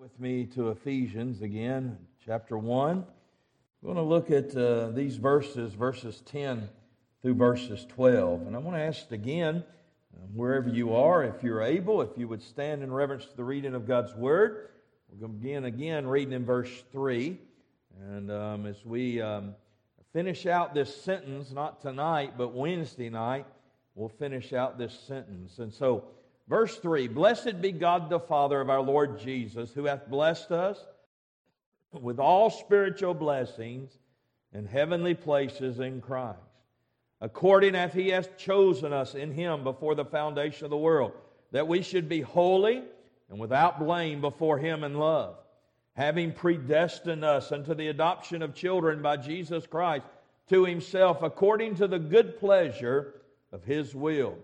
with me to Ephesians again, chapter 1. We're going to look at uh, these verses, verses 10 through verses 12. And I want to ask again, uh, wherever you are, if you're able, if you would stand in reverence to the reading of God's Word. We're going to begin again reading in verse 3. And um, as we um, finish out this sentence, not tonight, but Wednesday night, we'll finish out this sentence. And so, verse 3 Blessed be God the Father of our Lord Jesus, who hath blessed us with all spiritual blessings in heavenly places in Christ, according as he hath chosen us in him before the foundation of the world, that we should be holy and without blame before him in love, having predestined us unto the adoption of children by Jesus Christ to himself, according to the good pleasure of his will,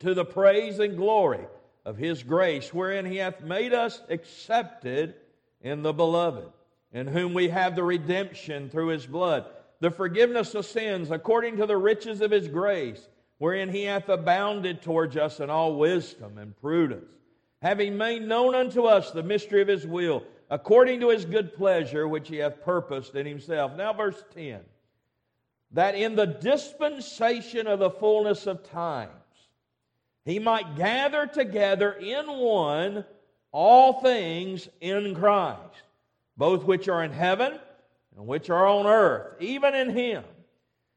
to the praise and glory of his grace, wherein he hath made us accepted in the beloved in whom we have the redemption through his blood, the forgiveness of sins according to the riches of his grace, wherein he hath abounded towards us in all wisdom and prudence, having made known unto us the mystery of his will, according to his good pleasure, which he hath purposed in himself. Now, verse 10 that in the dispensation of the fullness of times, he might gather together in one all things in Christ both which are in heaven and which are on earth, even in him,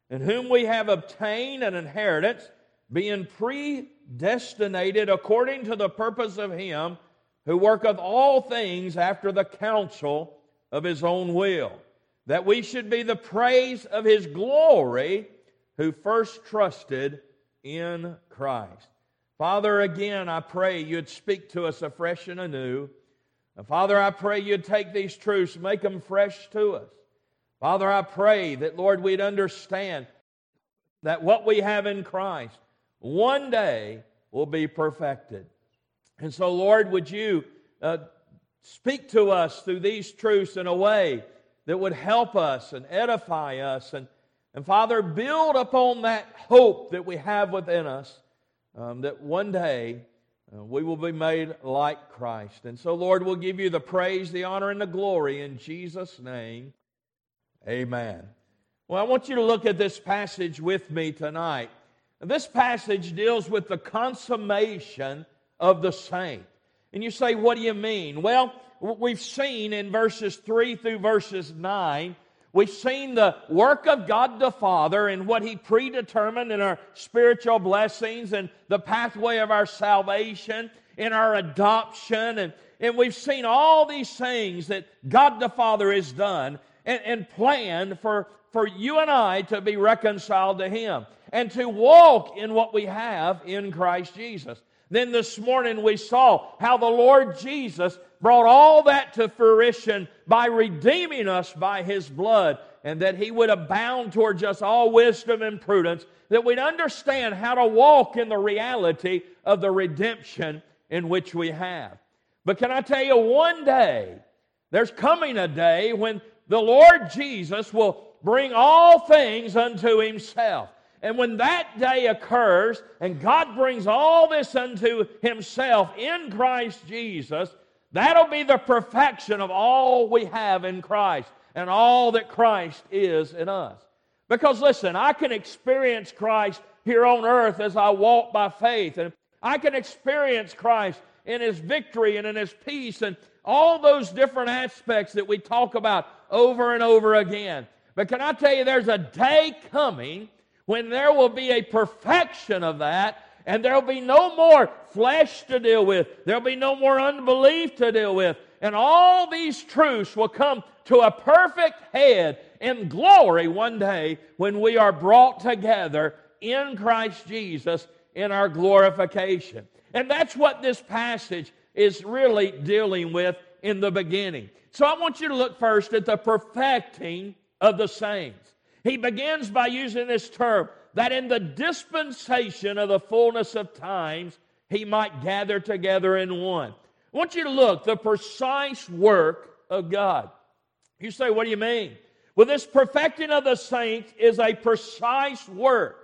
in whom we have obtained an inheritance, being predestinated according to the purpose of him who worketh all things after the counsel of his own will, that we should be the praise of his glory who first trusted in Christ. Father, again, I pray you'd speak to us afresh and anew. And Father, I pray you'd take these truths, make them fresh to us. Father, I pray that, Lord, we'd understand that what we have in Christ one day will be perfected. And so, Lord, would you uh, speak to us through these truths in a way that would help us and edify us and, and Father, build upon that hope that we have within us um, that one day uh, we will be made like Christ. And so, Lord, we'll give you the praise, the honor, and the glory in Jesus' name. Amen. Well, I want you to look at this passage with me tonight. This passage deals with the consummation of the saint. And you say, what do you mean? Well, we've seen in verses 3 through verses 9 We've seen the work of God the Father and what He predetermined in our spiritual blessings and the pathway of our salvation, in our adoption. And, and we've seen all these things that God the Father has done and, and planned for, for you and I to be reconciled to Him and to walk in what we have in Christ Jesus. Then this morning we saw how the Lord Jesus brought all that to fruition by redeeming us by his blood, and that he would abound towards us all wisdom and prudence, that we'd understand how to walk in the reality of the redemption in which we have. But can I tell you, one day, there's coming a day when the Lord Jesus will bring all things unto himself. And when that day occurs and God brings all this unto Himself in Christ Jesus, that'll be the perfection of all we have in Christ and all that Christ is in us. Because listen, I can experience Christ here on earth as I walk by faith, and I can experience Christ in His victory and in His peace and all those different aspects that we talk about over and over again. But can I tell you, there's a day coming when there will be a perfection of that and there'll be no more flesh to deal with. There'll be no more unbelief to deal with. And all these truths will come to a perfect head in glory one day when we are brought together in Christ Jesus in our glorification. And that's what this passage is really dealing with in the beginning. So I want you to look first at the perfecting of the saints. He begins by using this term that in the dispensation of the fullness of times, he might gather together in one. I want you to look the precise work of God. You say, what do you mean? Well, this perfecting of the saints is a precise work.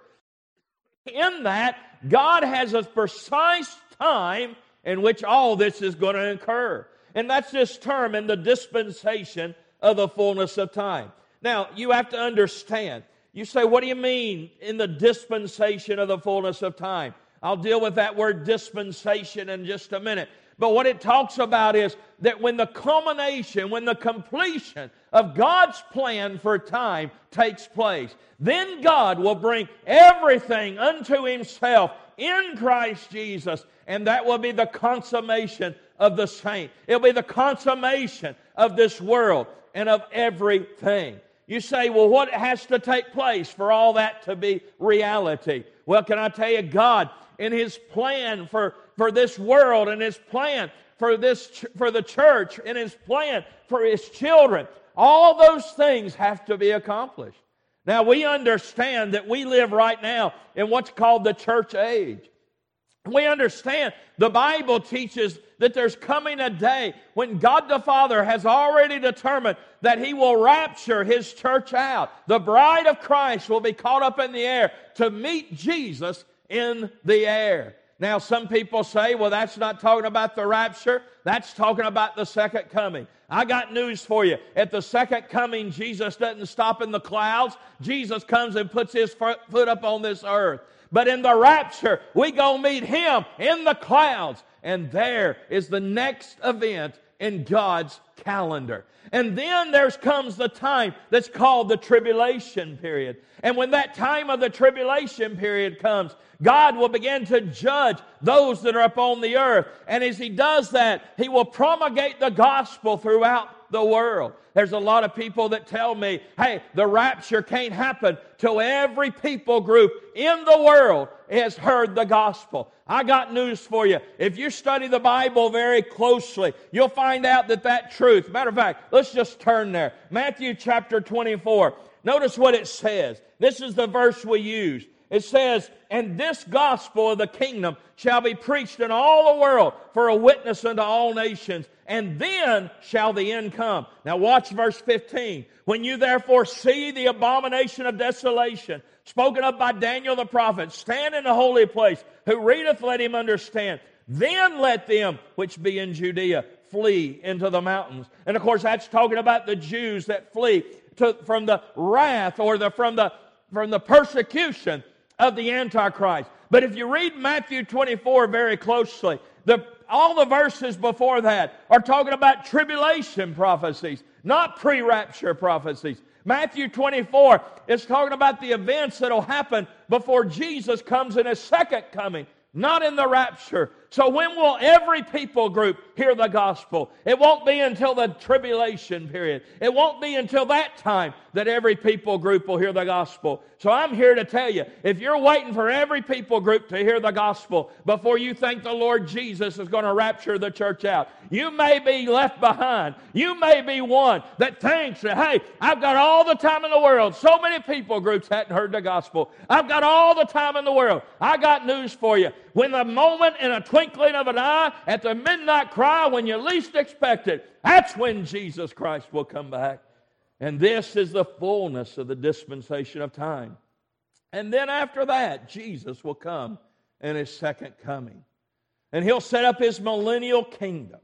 In that, God has a precise time in which all this is going to occur. And that's this term in the dispensation of the fullness of time. Now, you have to understand. You say, what do you mean in the dispensation of the fullness of time? I'll deal with that word dispensation in just a minute. But what it talks about is that when the culmination, when the completion of God's plan for time takes place, then God will bring everything unto Himself in Christ Jesus, and that will be the consummation of the saint. It'll be the consummation of this world and of everything. You say, well, what has to take place for all that to be reality? Well, can I tell you, God, in His plan for for this world and his plan for this for the church and his plan for his children all those things have to be accomplished now we understand that we live right now in what's called the church age we understand the bible teaches that there's coming a day when god the father has already determined that he will rapture his church out the bride of christ will be caught up in the air to meet jesus in the air now, some people say, well, that's not talking about the rapture, that's talking about the second coming. I got news for you. At the second coming, Jesus doesn't stop in the clouds. Jesus comes and puts his foot up on this earth. But in the rapture, we go meet him in the clouds. And there is the next event in God's calendar. And then there comes the time that's called the tribulation period. And when that time of the tribulation period comes, God will begin to judge those that are upon the earth. And as He does that, He will promulgate the gospel throughout the world. There's a lot of people that tell me, hey, the rapture can't happen till every people group in the world has heard the gospel. I got news for you. If you study the Bible very closely, you'll find out that that truth. Matter of fact, let's just turn there. Matthew chapter 24. Notice what it says. This is the verse we use. It says, And this gospel of the kingdom shall be preached in all the world for a witness unto all nations, and then shall the end come. Now, watch verse 15. When you therefore see the abomination of desolation, spoken of by Daniel the prophet, stand in the holy place, who readeth, let him understand. Then let them which be in Judea flee into the mountains. And of course, that's talking about the Jews that flee to, from the wrath or the, from, the, from the persecution of the Antichrist. But if you read Matthew 24 very closely, the, all the verses before that are talking about tribulation prophecies, not pre rapture prophecies. Matthew 24 is talking about the events that will happen before Jesus comes in his second coming, not in the rapture. So, when will every people group hear the gospel? It won't be until the tribulation period. It won't be until that time that every people group will hear the gospel. So, I'm here to tell you if you're waiting for every people group to hear the gospel before you think the Lord Jesus is going to rapture the church out, you may be left behind. You may be one that thinks that, hey, I've got all the time in the world. So many people groups hadn't heard the gospel. I've got all the time in the world. I got news for you. When the moment in a twinkling twinkling of an eye, at the midnight cry, when you least expect it, that's when Jesus Christ will come back. And this is the fullness of the dispensation of time. And then after that, Jesus will come in his second coming. And he'll set up his millennial kingdom.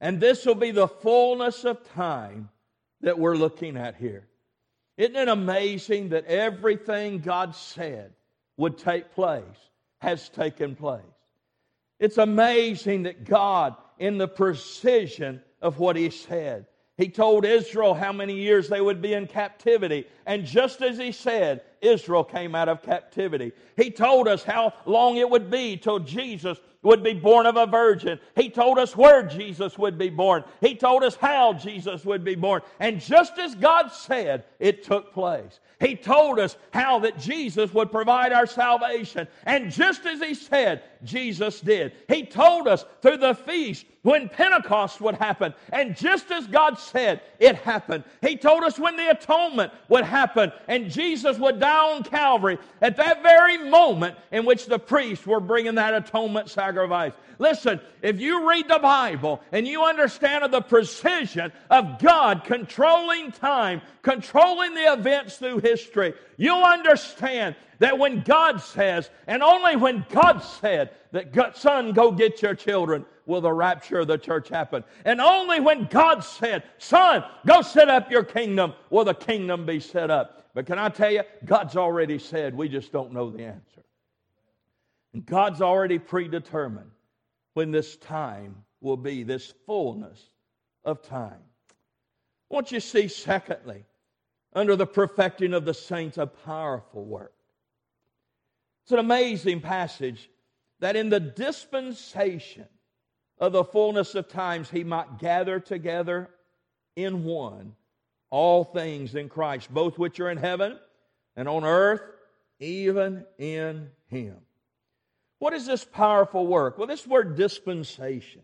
And this will be the fullness of time that we're looking at here. Isn't it amazing that everything God said would take place has taken place? It's amazing that God, in the precision of what He said, He told Israel how many years they would be in captivity. And just as He said, Israel came out of captivity. He told us how long it would be till Jesus would be born of a virgin. He told us where Jesus would be born. He told us how Jesus would be born. And just as God said, it took place. He told us how that Jesus would provide our salvation. And just as He said, Jesus did. He told us through the feast when Pentecost would happen. And just as God said, it happened. He told us when the atonement would happen and Jesus would die on Calvary at that very moment in which the priests were bringing that atonement sacrifice. Listen, if you read the Bible and you understand the precision of God controlling time, controlling the events through history, you'll understand that when God says, and only when God said that, son, go get your children, will the rapture of the church happen. And only when God said, son, go set up your kingdom, will the kingdom be set up. But can I tell you, God's already said, we just don't know the answer. And God's already predetermined when this time will be, this fullness of time. I want you to see, secondly, under the perfecting of the saints, a powerful work. It's an amazing passage that in the dispensation of the fullness of times, he might gather together in one all things in Christ, both which are in heaven and on earth, even in him. What is this powerful work? Well, this word dispensation.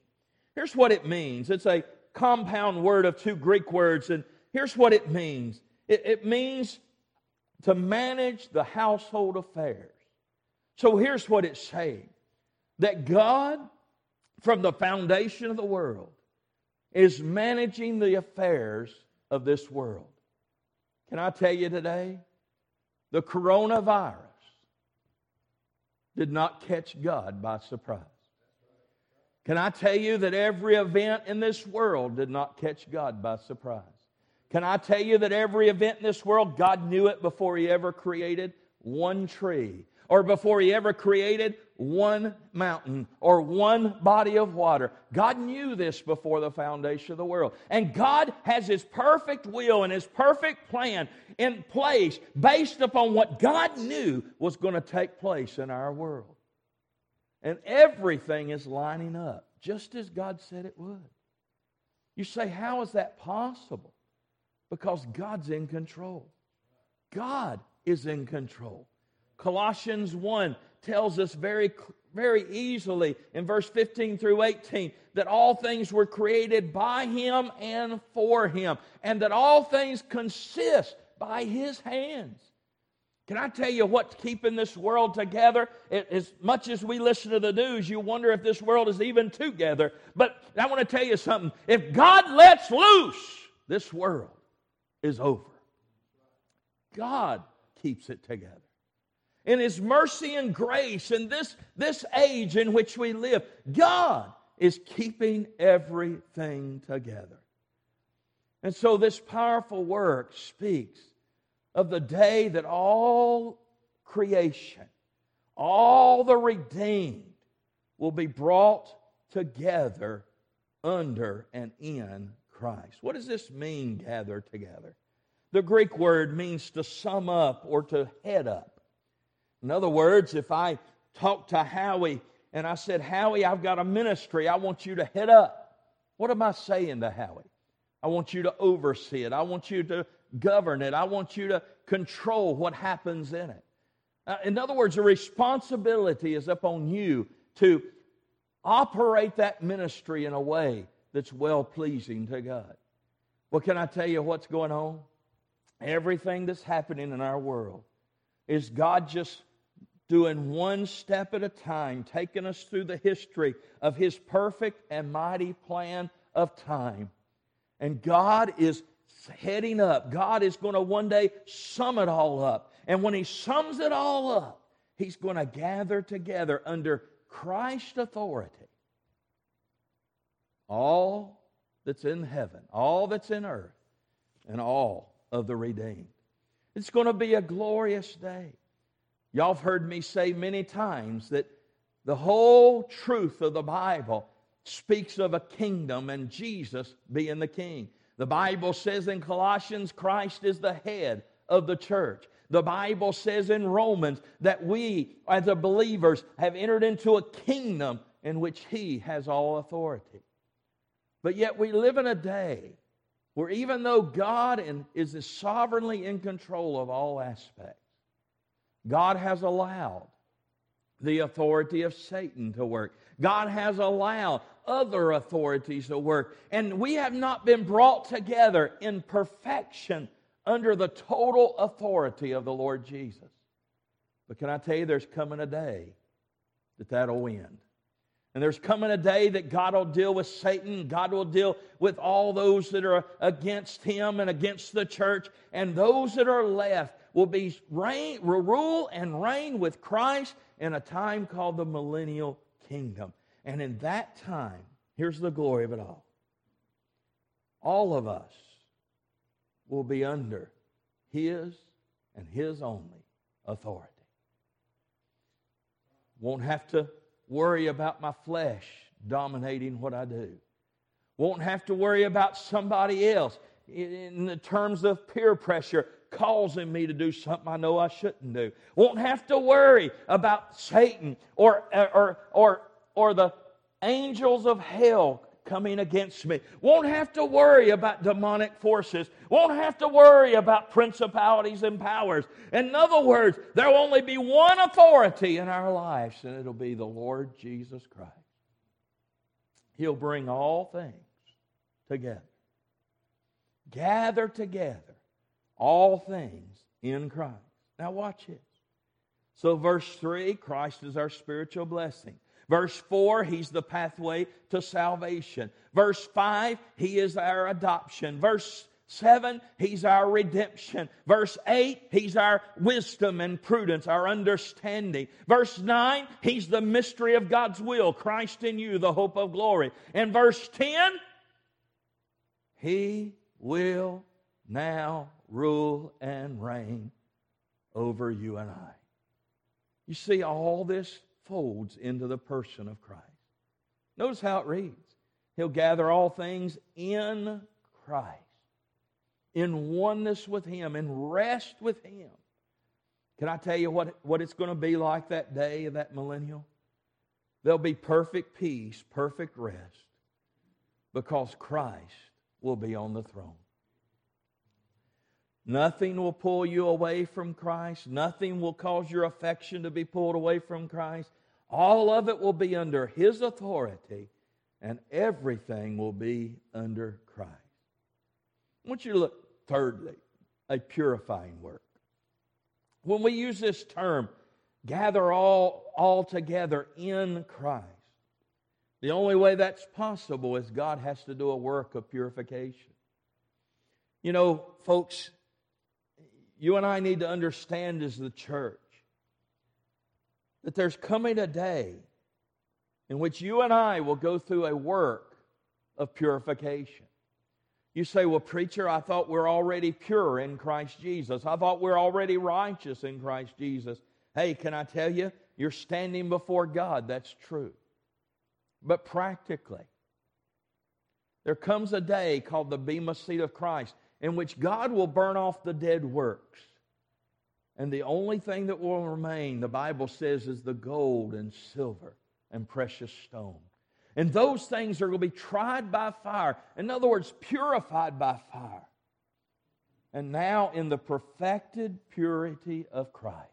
Here's what it means it's a compound word of two Greek words, and here's what it means it, it means to manage the household affairs. So here's what it's saying that God, from the foundation of the world, is managing the affairs of this world. Can I tell you today? The coronavirus did not catch God by surprise. Can I tell you that every event in this world did not catch God by surprise? Can I tell you that every event in this world, God knew it before He ever created one tree or before He ever created one mountain or one body of water. God knew this before the foundation of the world. And God has His perfect will and His perfect plan in place based upon what God knew was going to take place in our world. And everything is lining up just as God said it would. You say, How is that possible? Because God's in control. God is in control. Colossians 1 tells us very, very easily in verse 15 through 18 that all things were created by Him and for Him, and that all things consist by His hands. Can I tell you what's keeping this world together? as much as we listen to the news, you wonder if this world is even together. But I want to tell you something. If God lets loose, this world is over. God keeps it together in His mercy and grace in this, this age in which we live, God is keeping everything together. And so this powerful work speaks of the day that all creation, all the redeemed, will be brought together under and in Christ. What does this mean, gather together? The Greek word means to sum up or to head up. In other words, if I talk to Howie and I said, Howie, I've got a ministry I want you to head up, what am I saying to Howie? I want you to oversee it. I want you to govern it. I want you to control what happens in it. Uh, in other words, the responsibility is upon you to operate that ministry in a way that's well pleasing to God. Well, can I tell you what's going on? Everything that's happening in our world is God just doing one step at a time, taking us through the history of His perfect and mighty plan of time. And God is heading up. God is going to one day sum it all up. And when He sums it all up, He's going to gather together under Christ's authority all that's in heaven, all that's in earth, and all of the redeemed. It's going to be a glorious day. Y'all have heard me say many times that the whole truth of the Bible speaks of a kingdom and Jesus being the king. The Bible says in Colossians, Christ is the head of the church. The Bible says in Romans that we, as believers, have entered into a kingdom in which He has all authority. But yet we live in a day where even though God is sovereignly in control of all aspects, God has allowed the authority of Satan to work. God has allowed other authorities to work. And we have not been brought together in perfection under the total authority of the Lord Jesus. But can I tell you, there's coming a day that that'll end. And there's coming a day that God will deal with Satan. God will deal with all those that are against him and against the church. And those that are left will be reign, will rule and reign with Christ in a time called the millennial kingdom. And in that time, here's the glory of it all. All of us will be under his and his only authority. Won't have to worry about my flesh dominating what I do. Won't have to worry about somebody else in the terms of peer pressure causing me to do something I know I shouldn't do. Won't have to worry about Satan or, or, or, or the angels of hell coming against me. Won't have to worry about demonic forces. Won't have to worry about principalities and powers. In other words, there will only be one authority in our lives, and it'll be the Lord Jesus Christ. He'll bring all things together. Gather together all things in Christ. Now, watch this. So, verse 3 Christ is our spiritual blessing. Verse 4, He's the pathway to salvation. Verse 5, He is our adoption. Verse 7, He's our redemption. Verse 8, He's our wisdom and prudence, our understanding. Verse 9, He's the mystery of God's will, Christ in you, the hope of glory. And verse 10, He will now rule and reign over you and I. You see, all this folds into the person of Christ. Notice how it reads He'll gather all things in Christ, in oneness with Him, in rest with Him. Can I tell you what, what it's going to be like that day of that millennial? There'll be perfect peace, perfect rest, because Christ will be on the throne. Nothing will pull you away from Christ. Nothing will cause your affection to be pulled away from Christ. All of it will be under His authority, and everything will be under Christ. I want you to look, thirdly, a purifying work. When we use this term, gather all, all together in Christ, the only way that's possible is God has to do a work of purification. You know, folks, you and I need to understand as the church that there's coming a day in which you and I will go through a work of purification. You say, Well, preacher, I thought we're already pure in Christ Jesus. I thought we're already righteous in Christ Jesus. Hey, can I tell you? You're standing before God. That's true. But practically, there comes a day called the Bema Seat of Christ in which God will burn off the dead works. And the only thing that will remain, the Bible says, is the gold and silver and precious stone. And those things are going to be tried by fire. In other words, purified by fire. And now, in the perfected purity of Christ,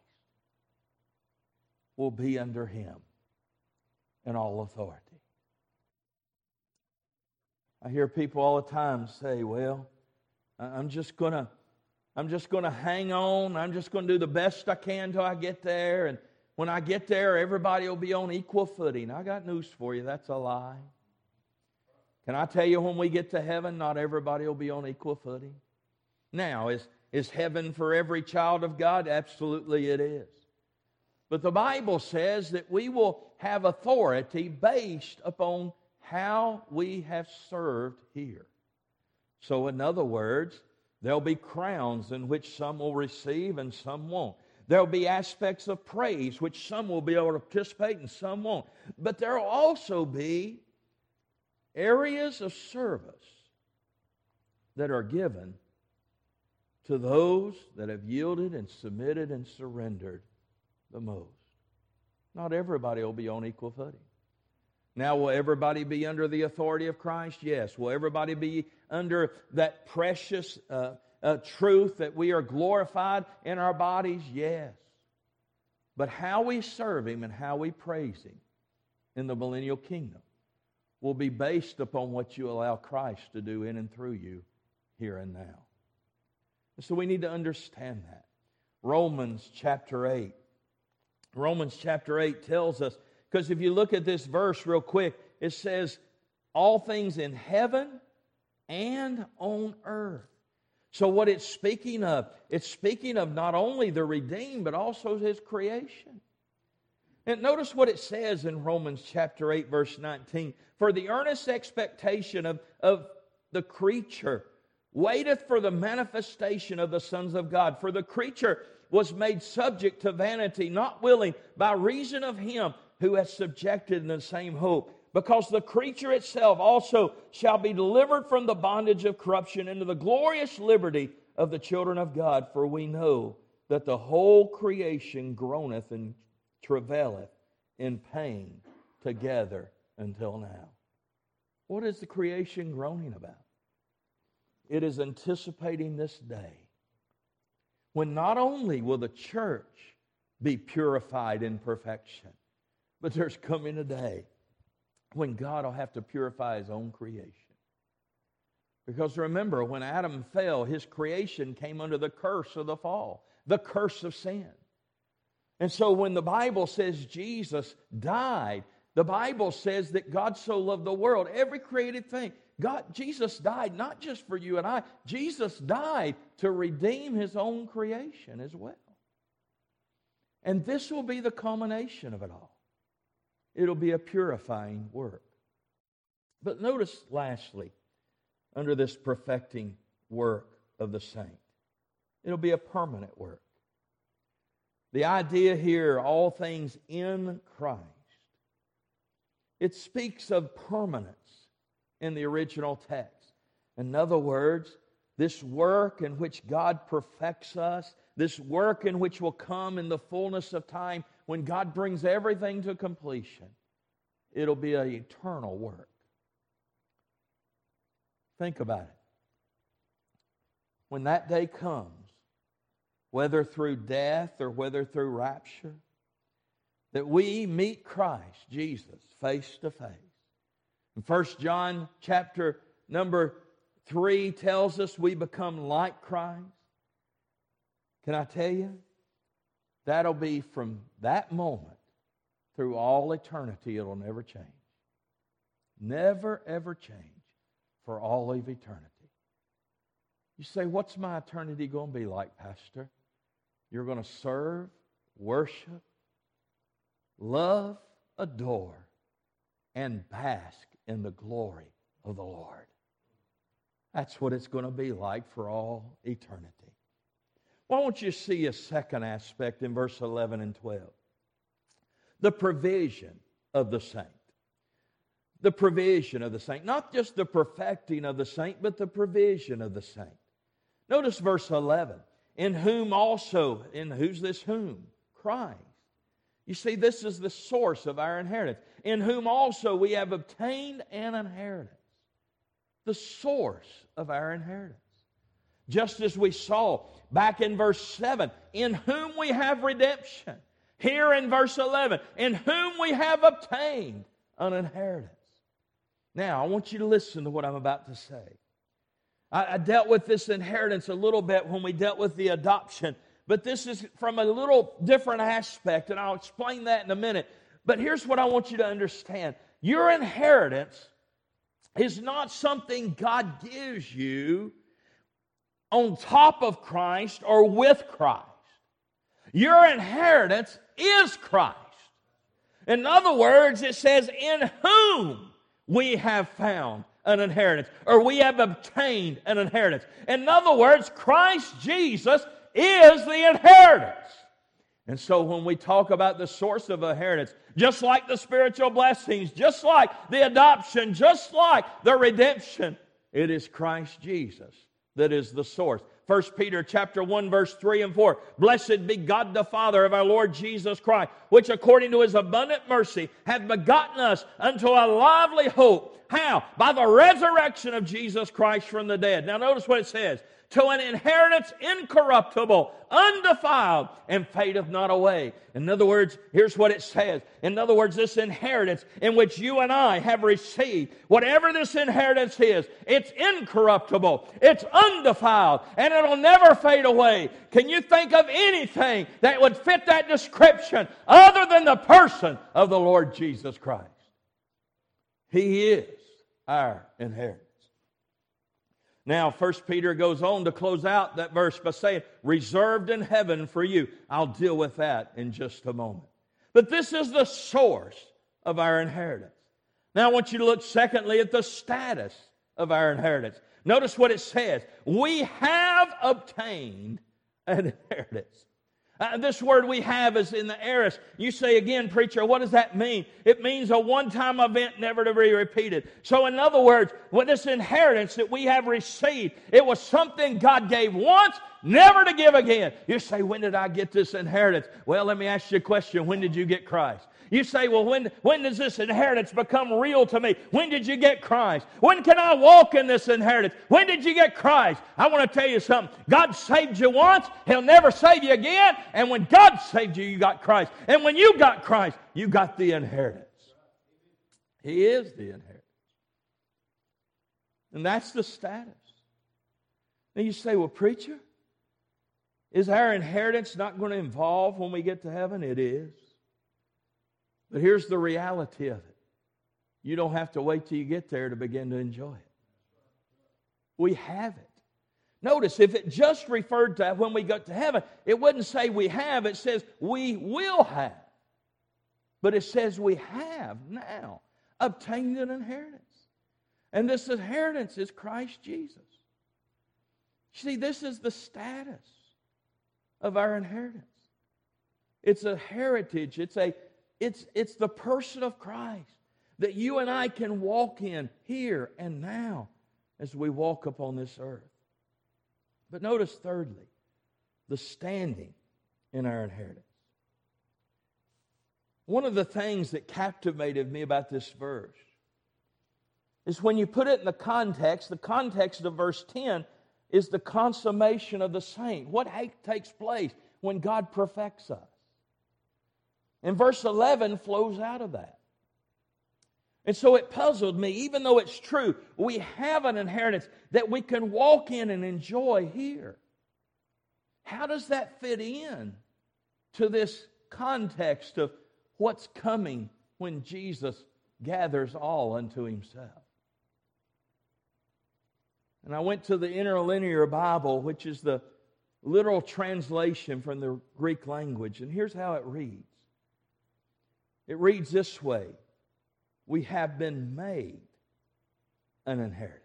will be under Him in all authority. I hear people all the time say, well, I'm just going to I'm just going to hang on. I'm just going to do the best I can till I get there. And when I get there, everybody will be on equal footing. I got news for you. That's a lie. Can I tell you when we get to heaven, not everybody will be on equal footing? Now, is, is heaven for every child of God? Absolutely it is. But the Bible says that we will have authority based upon how we have served here. So, in other words, there'll be crowns in which some will receive and some won't. There'll be aspects of praise which some will be able to participate and some won't. But there'll also be areas of service that are given to those that have yielded and submitted and surrendered the most. Not everybody will be on equal footing. Now, will everybody be under the authority of Christ? Yes. Will everybody be under that precious uh, uh, truth that we are glorified in our bodies? Yes. But how we serve Him and how we praise Him in the millennial kingdom will be based upon what you allow Christ to do in and through you here and now. so we need to understand that. Romans chapter 8. Romans chapter 8 tells us because if you look at this verse real quick, it says, all things in heaven and on earth. So, what it's speaking of, it's speaking of not only the redeemed, but also his creation. And notice what it says in Romans chapter 8, verse 19. For the earnest expectation of, of the creature waiteth for the manifestation of the sons of God. For the creature was made subject to vanity, not willing, by reason of him who has subjected in the same hope. Because the creature itself also shall be delivered from the bondage of corruption into the glorious liberty of the children of God. For we know that the whole creation groaneth and travaileth in pain together until now. What is the creation groaning about? It is anticipating this day when not only will the church be purified in perfection, but there's coming a day when God will have to purify his own creation. Because remember, when Adam fell, his creation came under the curse of the fall, the curse of sin. And so when the Bible says Jesus died, the Bible says that God so loved the world, every created thing. God, Jesus died not just for you and I, Jesus died to redeem his own creation as well. And this will be the culmination of it all. It'll be a purifying work. But notice, lastly, under this perfecting work of the saint, it'll be a permanent work. The idea here, all things in Christ, it speaks of permanence in the original text. In other words, this work in which God perfects us, this work in which will come in the fullness of time when God brings everything to completion, it'll be an eternal work. Think about it. When that day comes, whether through death or whether through rapture, that we meet Christ Jesus face to face. And 1 John chapter number 3 tells us we become like Christ. Can I tell you? That'll be from that moment through all eternity. It'll never change. Never, ever change for all of eternity. You say, What's my eternity going to be like, Pastor? You're going to serve, worship, love, adore, and bask in the glory of the Lord. That's what it's going to be like for all eternity. Why don't you see a second aspect in verse 11 and 12? The provision of the saint. The provision of the saint. Not just the perfecting of the saint, but the provision of the saint. Notice verse 11 in whom also, in who's this whom? Christ. You see, this is the source of our inheritance. In whom also we have obtained an inheritance. The source of our inheritance. Just as we saw back in verse 7, in whom we have redemption. Here in verse 11, in whom we have obtained an inheritance. Now, I want you to listen to what I'm about to say. I, I dealt with this inheritance a little bit when we dealt with the adoption, but this is from a little different aspect, and I'll explain that in a minute. But here's what I want you to understand your inheritance is not something God gives you on top of Christ or with Christ. Your inheritance is Christ. In other words, it says, In whom we have found an inheritance, or we have obtained an inheritance. In other words, Christ Jesus is the inheritance. And so when we talk about the source of inheritance, just like the spiritual blessings, just like the adoption, just like the redemption, it is Christ Jesus that is the source. 1 Peter chapter 1 verse 3 and 4. Blessed be God the Father of our Lord Jesus Christ, which according to his abundant mercy hath begotten us unto a lively hope. How? By the resurrection of Jesus Christ from the dead. Now notice what it says to an inheritance incorruptible, undefiled, and fadeth not away. In other words, here's what it says. In other words, this inheritance in which you and I have received, whatever this inheritance is, it's incorruptible, it's undefiled, and it'll never fade away. Can you think of anything that would fit that description other than the person of the Lord Jesus Christ? He is our inheritance. Now, First Peter goes on to close out that verse by saying, reserved in heaven for you. I'll deal with that in just a moment. But this is the source of our inheritance. Now, I want you to look secondly at the status of our inheritance. Notice what it says. We have obtained an inheritance. Uh, this word we have is in the aorist. You say again, preacher, what does that mean? It means a one time event never to be repeated. So, in other words, with this inheritance that we have received, it was something God gave once, never to give again. You say, when did I get this inheritance? Well, let me ask you a question. When did you get Christ? You say, well, when, when does this inheritance become real to me? When did you get Christ? When can I walk in this inheritance? When did you get Christ? I want to tell you something. God saved you once, He'll never save you again. And when God saved you, you got Christ. And when you got Christ, you got the inheritance. He is the inheritance. And that's the status. And you say, well, preacher, is our inheritance not going to involve when we get to heaven? It is. But here's the reality of it you don't have to wait till you get there to begin to enjoy it. We have it. Notice if it just referred to when we got to heaven, it wouldn't say we have, it says we will have. But it says we have now obtained an inheritance. And this inheritance is Christ Jesus. See, this is the status of our inheritance. It's a heritage, it's a it's, it's the person of Christ that you and I can walk in here and now as we walk upon this earth. But notice, thirdly, the standing in our inheritance. One of the things that captivated me about this verse is when you put it in the context, the context of verse 10 is the consummation of the saint. What takes place when God perfects us? And verse 11 flows out of that. And so it puzzled me, even though it's true, we have an inheritance that we can walk in and enjoy here. How does that fit in to this context of what's coming when Jesus gathers all unto himself? And I went to the interlinear Bible, which is the literal translation from the Greek language, and here's how it reads it reads this way We have been made an inheritance.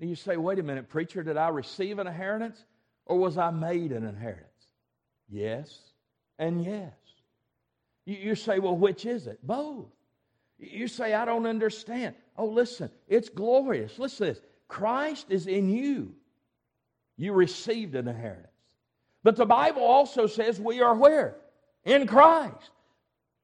And you say, wait a minute, preacher, did I receive an inheritance or was I made an inheritance? Yes and yes. You, you say, well, which is it? Both. You say, I don't understand. Oh, listen, it's glorious. Listen to this Christ is in you. You received an inheritance. But the Bible also says we are where? In Christ.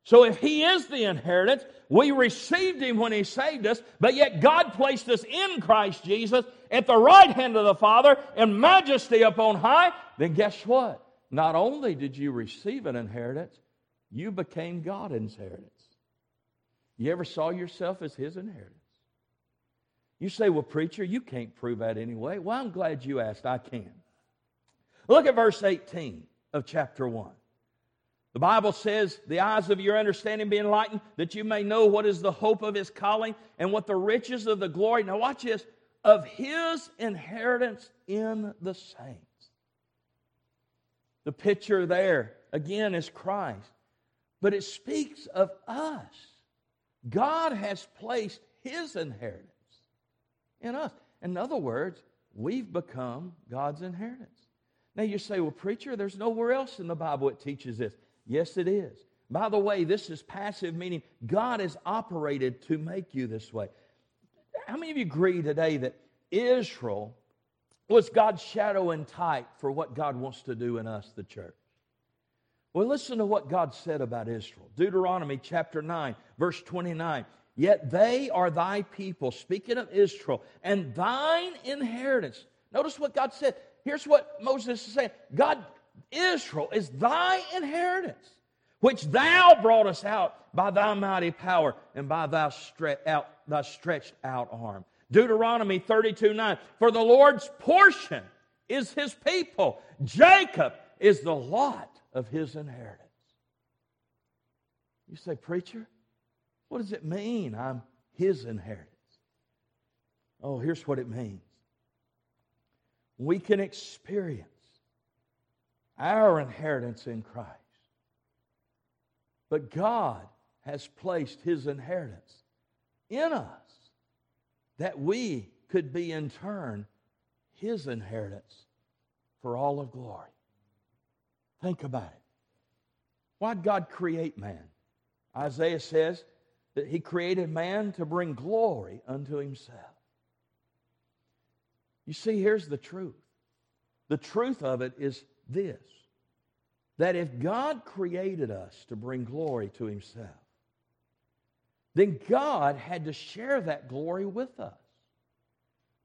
So if He is the inheritance, we received Him when He saved us, but yet God placed us in Christ Jesus at the right hand of the Father in majesty upon high, then guess what? Not only did you receive an inheritance, you became God's inheritance. You ever saw yourself as His inheritance? You say, well, preacher, you can't prove that anyway. Well, I'm glad you asked. I can. Look at verse 18 of chapter 1. The Bible says, the eyes of your understanding be enlightened, that you may know what is the hope of his calling and what the riches of the glory. Now, watch this of his inheritance in the saints. The picture there, again, is Christ, but it speaks of us. God has placed his inheritance in us. In other words, we've become God's inheritance. Now you say, well, preacher, there's nowhere else in the Bible it teaches this. Yes, it is. By the way, this is passive, meaning God has operated to make you this way. How many of you agree today that Israel was God's shadow and type for what God wants to do in us, the church? Well, listen to what God said about Israel. Deuteronomy chapter 9, verse 29. Yet they are thy people, speaking of Israel, and thine inheritance. Notice what God said. Here's what Moses is saying God Israel is thy inheritance, which thou broughtest out by thy mighty power and by thy, stre- out, thy stretched out arm. Deuteronomy 32 9. For the Lord's portion is his people, Jacob is the lot of his inheritance. You say, Preacher, what does it mean I'm his inheritance? Oh, here's what it means we can experience our inheritance in Christ. But God has placed His inheritance in us that we could be in turn His inheritance for all of glory. Think about it. Why'd God create man? Isaiah says that He created man to bring glory unto Himself. You see, here's the truth. The truth of it is this that if God created us to bring glory to Himself, then God had to share that glory with us.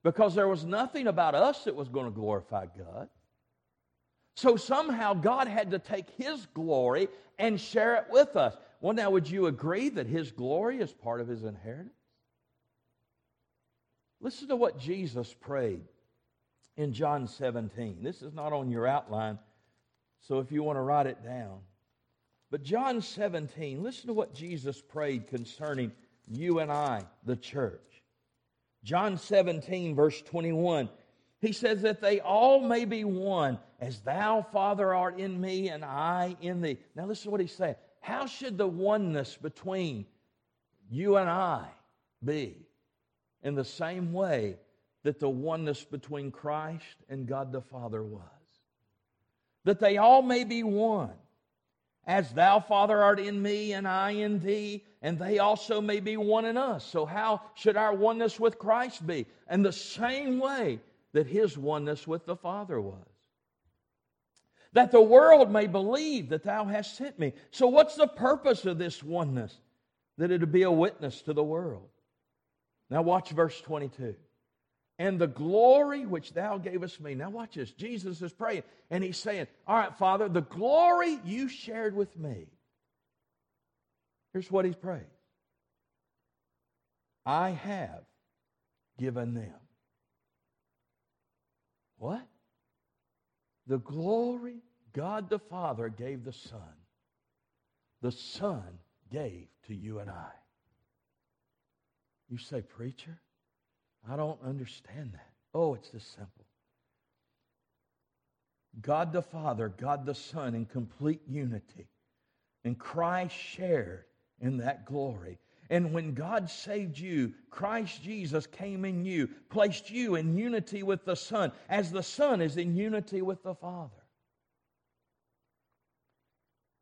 Because there was nothing about us that was going to glorify God. So somehow God had to take His glory and share it with us. Well, now, would you agree that His glory is part of His inheritance? Listen to what Jesus prayed in John 17. This is not on your outline, so if you want to write it down. But John 17, listen to what Jesus prayed concerning you and I, the church. John 17, verse 21. He says that they all may be one, as thou, Father, art in me and I in thee. Now, listen to what he's saying. How should the oneness between you and I be? In the same way that the oneness between Christ and God the Father was. That they all may be one. As thou, Father, art in me and I in thee, and they also may be one in us. So, how should our oneness with Christ be? And the same way that his oneness with the Father was. That the world may believe that thou hast sent me. So, what's the purpose of this oneness? That it would be a witness to the world. Now, watch verse 22 and the glory which thou gavest me. Now, watch this. Jesus is praying, and he's saying, All right, Father, the glory you shared with me. Here's what he's praying I have given them. What? The glory God the Father gave the Son, the Son gave to you and I. You say, Preacher? I don't understand that. Oh, it's this simple. God the Father, God the Son in complete unity. And Christ shared in that glory. And when God saved you, Christ Jesus came in you, placed you in unity with the Son, as the Son is in unity with the Father.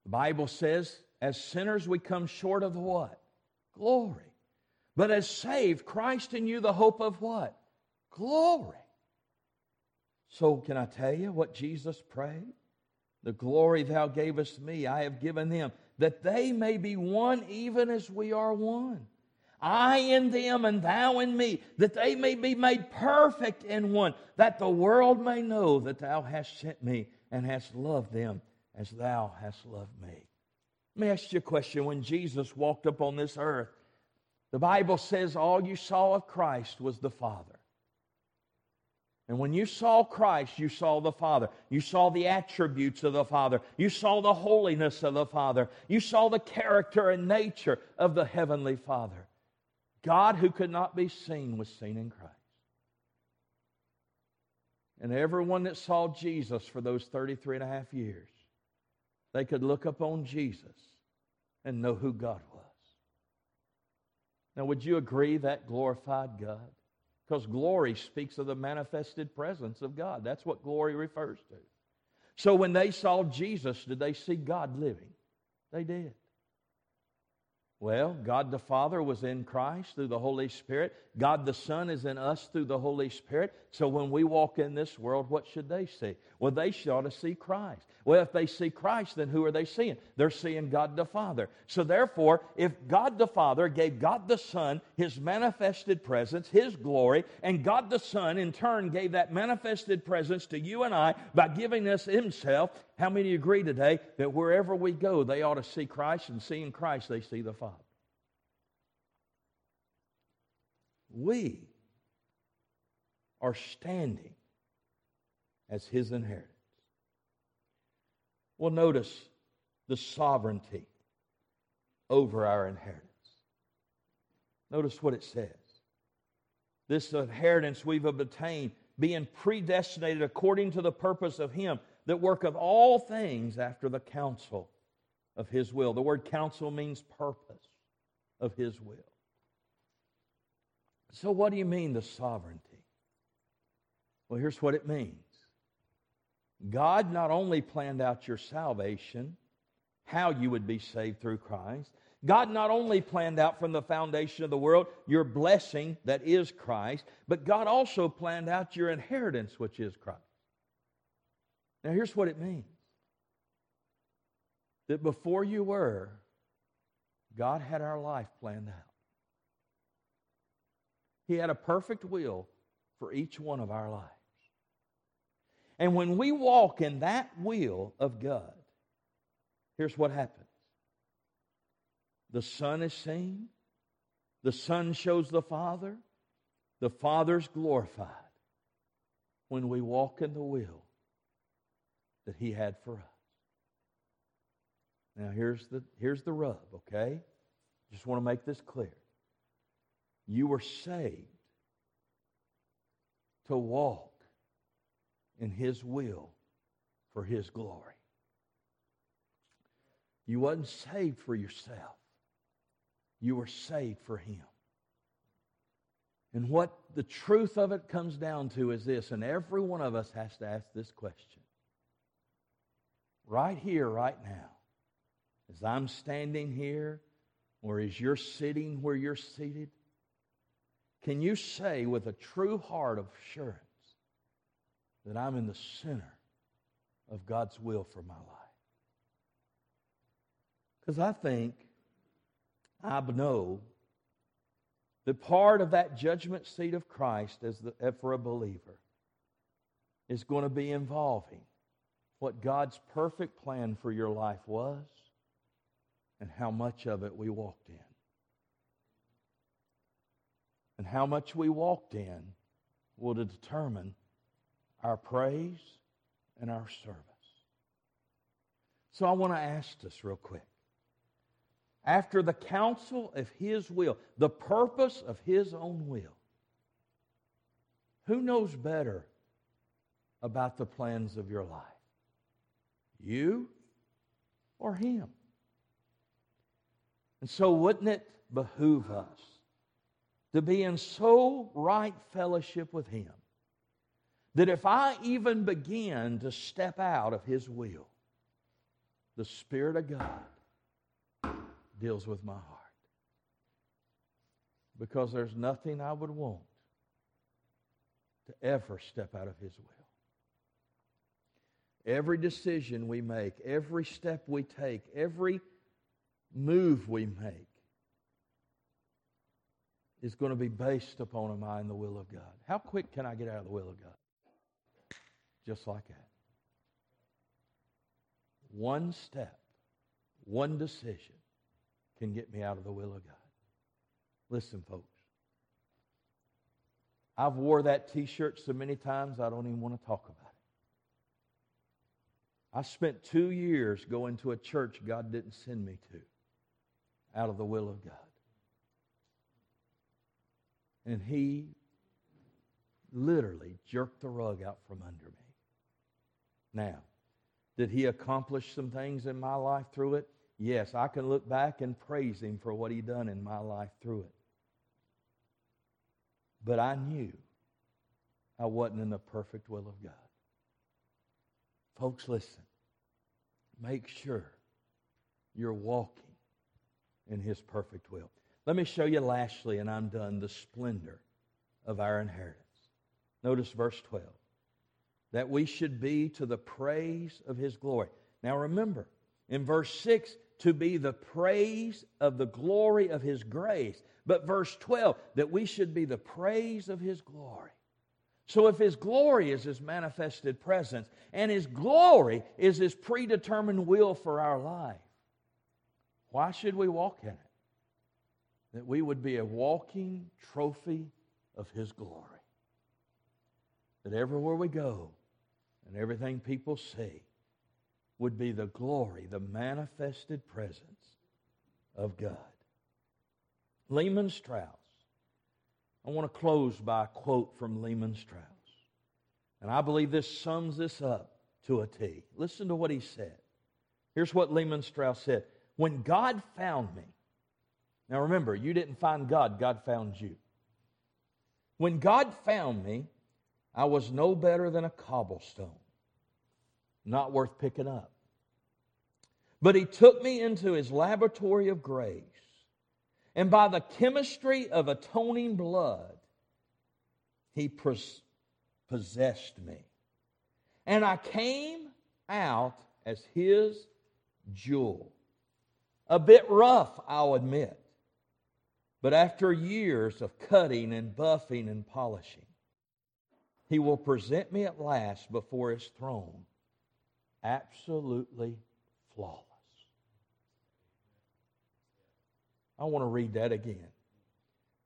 The Bible says, as sinners, we come short of what? Glory. But as saved, Christ in you, the hope of what? Glory. So, can I tell you what Jesus prayed? The glory thou gavest me, I have given them, that they may be one even as we are one. I in them and thou in me, that they may be made perfect in one, that the world may know that thou hast sent me and hast loved them as thou hast loved me. Let me ask you a question. When Jesus walked upon this earth, the Bible says all you saw of Christ was the Father. And when you saw Christ, you saw the Father. You saw the attributes of the Father. You saw the holiness of the Father. You saw the character and nature of the Heavenly Father. God, who could not be seen, was seen in Christ. And everyone that saw Jesus for those 33 and a half years, they could look upon Jesus and know who God was. Now, would you agree that glorified God? Because glory speaks of the manifested presence of God. That's what glory refers to. So when they saw Jesus, did they see God living? They did. Well, God the Father was in Christ through the Holy Spirit. God the Son is in us through the Holy Spirit. So when we walk in this world, what should they see? Well, they ought to see Christ. Well, if they see Christ, then who are they seeing? They're seeing God the Father. So therefore, if God the Father gave God the Son his manifested presence, his glory, and God the Son in turn gave that manifested presence to you and I by giving us himself, how many agree today that wherever we go, they ought to see Christ, and seeing Christ, they see the Father? We are standing as his inheritance. Well, notice the sovereignty over our inheritance. Notice what it says. this inheritance we've obtained, being predestinated according to the purpose of Him that worketh all things after the counsel of His will. The word counsel means purpose of His will. So, what do you mean, the sovereignty? Well, here's what it means God not only planned out your salvation, how you would be saved through Christ, God not only planned out from the foundation of the world your blessing that is Christ, but God also planned out your inheritance, which is Christ. Now, here's what it means that before you were, God had our life planned out. He had a perfect will for each one of our lives. And when we walk in that will of God, here's what happens the Son is seen, the Son shows the Father, the Father's glorified when we walk in the will that He had for us. Now, here's the, here's the rub, okay? Just want to make this clear. You were saved to walk in His will for His glory. You wasn't saved for yourself. You were saved for Him. And what the truth of it comes down to is this, and every one of us has to ask this question. Right here, right now, as I'm standing here, or as you're sitting where you're seated, can you say with a true heart of assurance that I'm in the center of God's will for my life? Because I think, I know that part of that judgment seat of Christ as the, for a believer is going to be involving what God's perfect plan for your life was and how much of it we walked in. And how much we walked in will determine our praise and our service. So I want to ask us real quick. After the counsel of His will, the purpose of His own will, who knows better about the plans of your life? You or Him? And so, wouldn't it behoove us to be in so right fellowship with Him that if I even begin to step out of His will, the Spirit of God deals with my heart? Because there's nothing I would want to ever step out of His will. Every decision we make, every step we take, every move we make is going to be based upon am I in the will of God? How quick can I get out of the will of God? Just like that. One step, one decision can get me out of the will of God. Listen, folks. I've wore that t-shirt so many times I don't even want to talk about it. I spent two years going to a church God didn't send me to out of the will of God. And he literally jerked the rug out from under me. Now, did he accomplish some things in my life through it? Yes, I can look back and praise him for what he done in my life through it. But I knew I wasn't in the perfect will of God. Folks, listen. Make sure you're walking in his perfect will. Let me show you lastly, and I'm done, the splendor of our inheritance. Notice verse 12 that we should be to the praise of his glory. Now remember, in verse 6, to be the praise of the glory of his grace. But verse 12, that we should be the praise of his glory. So if his glory is his manifested presence, and his glory is his predetermined will for our life, why should we walk in it? That we would be a walking trophy of His glory. That everywhere we go and everything people see would be the glory, the manifested presence of God. Lehman Strauss I want to close by a quote from Lehman Strauss. And I believe this sums this up to a T. Listen to what he said. Here's what Lehman Strauss said When God found me, now remember, you didn't find God, God found you. When God found me, I was no better than a cobblestone, not worth picking up. But He took me into His laboratory of grace, and by the chemistry of atoning blood, He possessed me. And I came out as His jewel. A bit rough, I'll admit. But after years of cutting and buffing and polishing, he will present me at last before his throne, absolutely flawless. I want to read that again.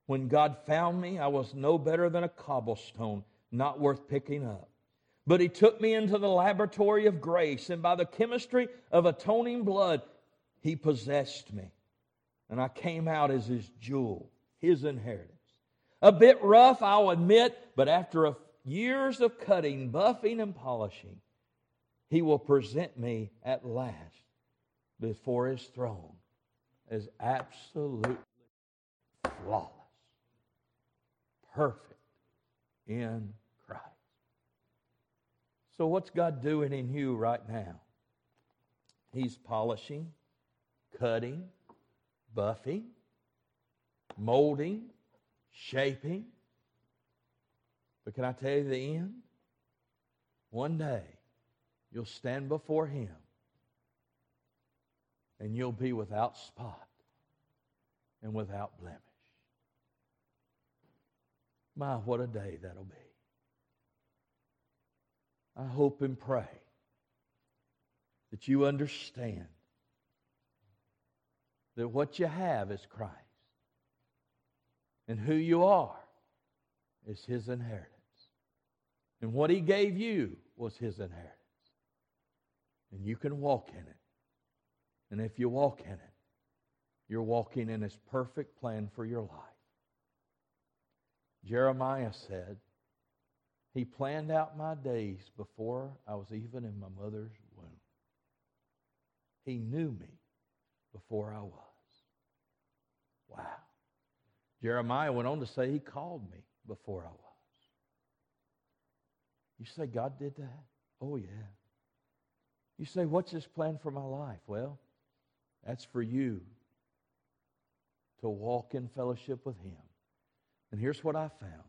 When God found me, I was no better than a cobblestone, not worth picking up. But he took me into the laboratory of grace, and by the chemistry of atoning blood, he possessed me. And I came out as his jewel, his inheritance. A bit rough, I'll admit, but after a, years of cutting, buffing, and polishing, he will present me at last before his throne as absolutely flawless, perfect in Christ. so, what's God doing in you right now? He's polishing, cutting, buffing, molding, shaping. But can I tell you the end? One day, you'll stand before Him and you'll be without spot and without blemish. My, what a day that'll be. I hope and pray that you understand that what you have is Christ and who you are is His inheritance. And what He gave you was His inheritance. And you can walk in it. And if you walk in it, you're walking in His perfect plan for your life. Jeremiah said, he planned out my days before I was even in my mother's womb. He knew me before I was. Wow. Jeremiah went on to say he called me before I was. You say God did that? Oh, yeah. You say, what's his plan for my life? Well, that's for you to walk in fellowship with him. And here's what I found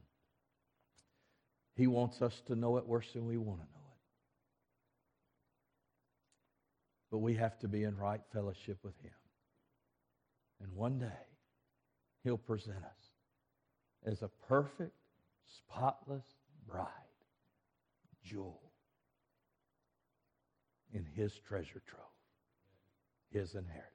he wants us to know it worse than we want to know it. But we have to be in right fellowship with Him. And one day, He'll present us as a perfect, spotless bride, jewel in His treasure trove, His inheritance.